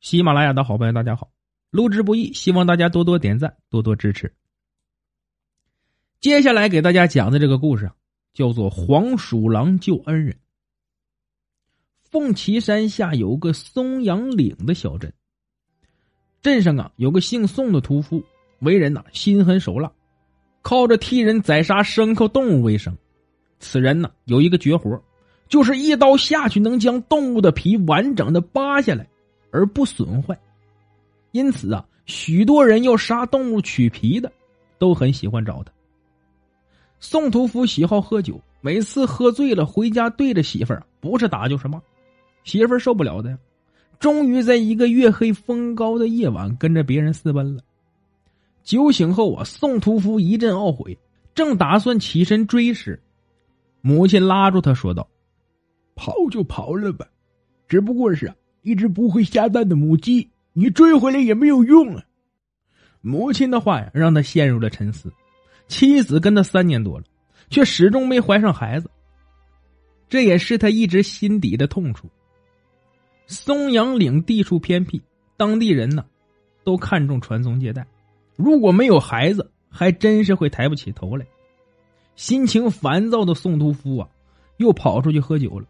喜马拉雅的好朋友，大家好！录制不易，希望大家多多点赞，多多支持。接下来给大家讲的这个故事啊，叫做《黄鼠狼救恩人》。凤岐山下有个松阳岭的小镇，镇上啊有个姓宋的屠夫，为人呐心狠手辣，靠着替人宰杀牲口动物为生。此人呢有一个绝活，就是一刀下去能将动物的皮完整的扒下来。而不损坏，因此啊，许多人要杀动物取皮的，都很喜欢找他。宋屠夫喜好喝酒，每次喝醉了回家，对着媳妇儿不是打就是骂，媳妇儿受不了的。终于在一个月黑风高的夜晚，跟着别人私奔了。酒醒后啊，宋屠夫一阵懊悔，正打算起身追时，母亲拉住他说道：“跑就跑了吧，只不过是……”一只不会下蛋的母鸡，你追回来也没有用啊！母亲的话呀，让他陷入了沉思。妻子跟他三年多了，却始终没怀上孩子，这也是他一直心底的痛处。松阳岭地处偏僻，当地人呢都看重传宗接代，如果没有孩子，还真是会抬不起头来。心情烦躁的宋屠夫啊，又跑出去喝酒了。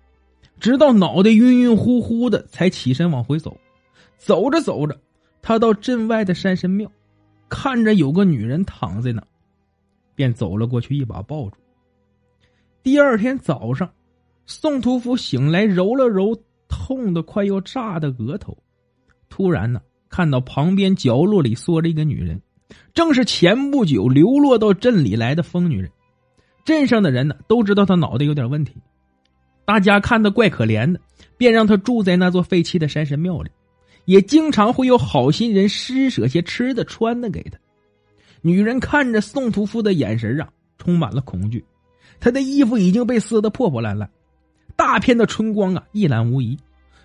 直到脑袋晕晕乎乎的，才起身往回走。走着走着，他到镇外的山神庙，看着有个女人躺在那，便走了过去，一把抱住。第二天早上，宋屠夫醒来，揉了揉痛的快要炸的额头，突然呢，看到旁边角落里缩着一个女人，正是前不久流落到镇里来的疯女人。镇上的人呢，都知道她脑袋有点问题。大家看他怪可怜的，便让他住在那座废弃的山神庙里，也经常会有好心人施舍些吃的穿的给他。女人看着宋屠夫的眼神啊，充满了恐惧。他的衣服已经被撕得破破烂烂，大片的春光啊一览无遗。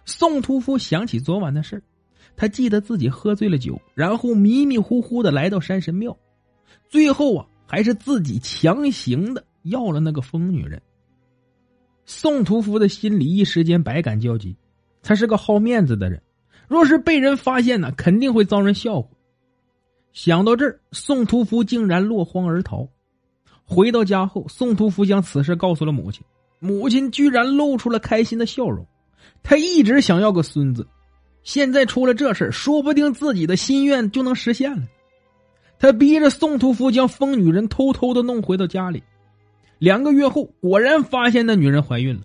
宋屠夫想起昨晚的事他记得自己喝醉了酒，然后迷迷糊糊的来到山神庙，最后啊还是自己强行的要了那个疯女人。宋屠夫的心里一时间百感交集，他是个好面子的人，若是被人发现呢，肯定会遭人笑话。想到这儿，宋屠夫竟然落荒而逃。回到家后，宋屠夫将此事告诉了母亲，母亲居然露出了开心的笑容。他一直想要个孙子，现在出了这事说不定自己的心愿就能实现了。他逼着宋屠夫将疯女人偷偷的弄回到家里。两个月后，果然发现那女人怀孕了。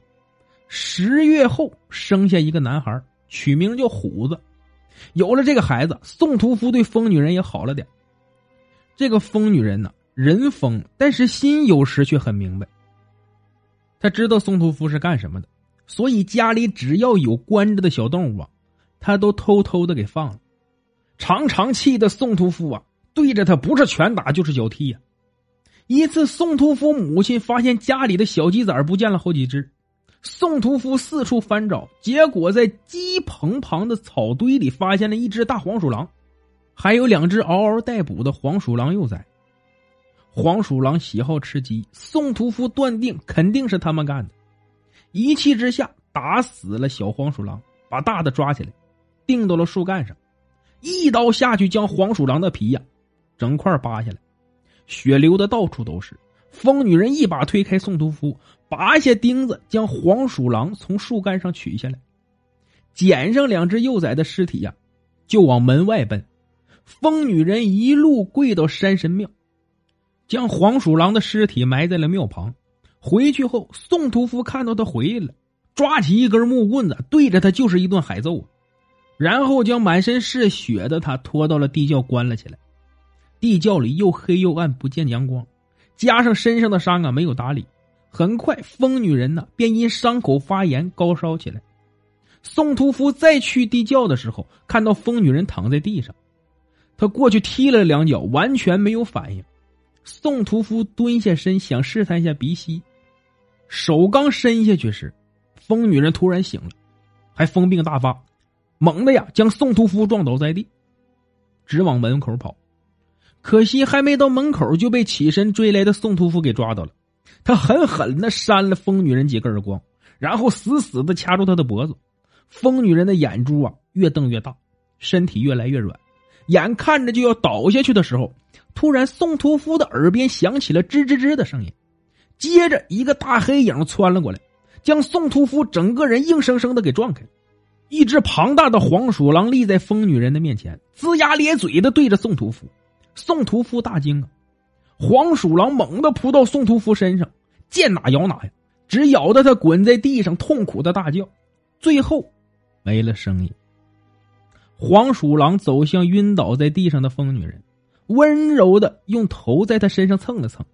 十月后生下一个男孩，取名叫虎子。有了这个孩子，宋屠夫对疯女人也好了点。这个疯女人呢，人疯，但是心有时却很明白。他知道宋屠夫是干什么的，所以家里只要有关着的小动物啊，他都偷偷的给放了。常常气的宋屠夫啊，对着他不是拳打就是脚踢呀。一次，宋屠夫母亲发现家里的小鸡仔不见了好几只，宋屠夫四处翻找，结果在鸡棚旁的草堆里发现了一只大黄鼠狼，还有两只嗷嗷待哺的黄鼠狼幼崽。黄鼠狼喜好吃鸡，宋屠夫断定肯定是他们干的，一气之下打死了小黄鼠狼，把大的抓起来，钉到了树干上，一刀下去将黄鼠狼的皮呀整块扒下来。血流的到处都是，疯女人一把推开宋屠夫，拔下钉子，将黄鼠狼从树干上取下来，捡上两只幼崽的尸体呀，就往门外奔。疯女人一路跪到山神庙，将黄鼠狼的尸体埋在了庙旁。回去后，宋屠夫看到他回来了，抓起一根木棍子，对着他就是一顿海揍，然后将满身是血的他拖到了地窖关了起来。地窖里又黑又暗，不见阳光，加上身上的伤啊没有打理，很快疯女人呢便因伤口发炎高烧起来。宋屠夫再去地窖的时候，看到疯女人躺在地上，他过去踢了两脚，完全没有反应。宋屠夫蹲下身想试探一下鼻息，手刚伸下去时，疯女人突然醒了，还疯病大发，猛的呀将宋屠夫撞倒在地，直往门口跑。可惜还没到门口，就被起身追来的宋屠夫给抓到了。他狠狠的扇了疯女人几个耳光，然后死死的掐住她的脖子。疯女人的眼珠啊越瞪越大，身体越来越软，眼看着就要倒下去的时候，突然宋屠夫的耳边响起了吱吱吱的声音，接着一个大黑影窜了过来，将宋屠夫整个人硬生生的给撞开。一只庞大的黄鼠狼立在疯女人的面前，龇牙咧嘴的对着宋屠夫。宋屠夫大惊啊！黄鼠狼猛地扑到宋屠夫身上，见哪咬哪呀，只咬得他滚在地上，痛苦的大叫，最后没了声音。黄鼠狼走向晕倒在地上的疯女人，温柔的用头在她身上蹭了蹭，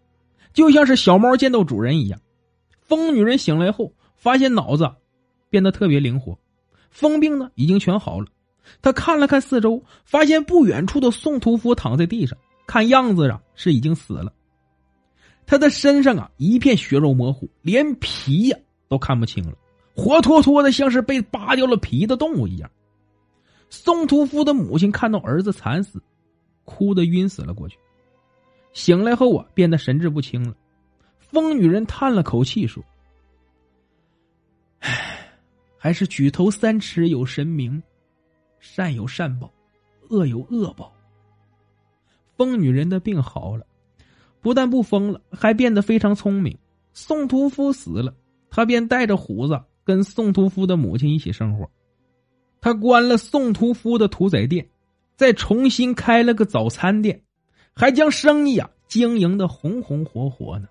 就像是小猫见到主人一样。疯女人醒来后，发现脑子变得特别灵活。疯病呢，已经全好了。他看了看四周，发现不远处的宋屠夫躺在地上，看样子啊是已经死了。他的身上啊一片血肉模糊，连皮呀都看不清了，活脱脱的像是被扒掉了皮的动物一样。宋屠夫的母亲看到儿子惨死，哭得晕死了过去。醒来后啊，变得神志不清了。疯女人叹了口气说。唉还是举头三尺有神明，善有善报，恶有恶报。疯女人的病好了，不但不疯了，还变得非常聪明。宋屠夫死了，他便带着虎子跟宋屠夫的母亲一起生活。他关了宋屠夫的屠宰店，再重新开了个早餐店，还将生意啊经营的红红火火呢。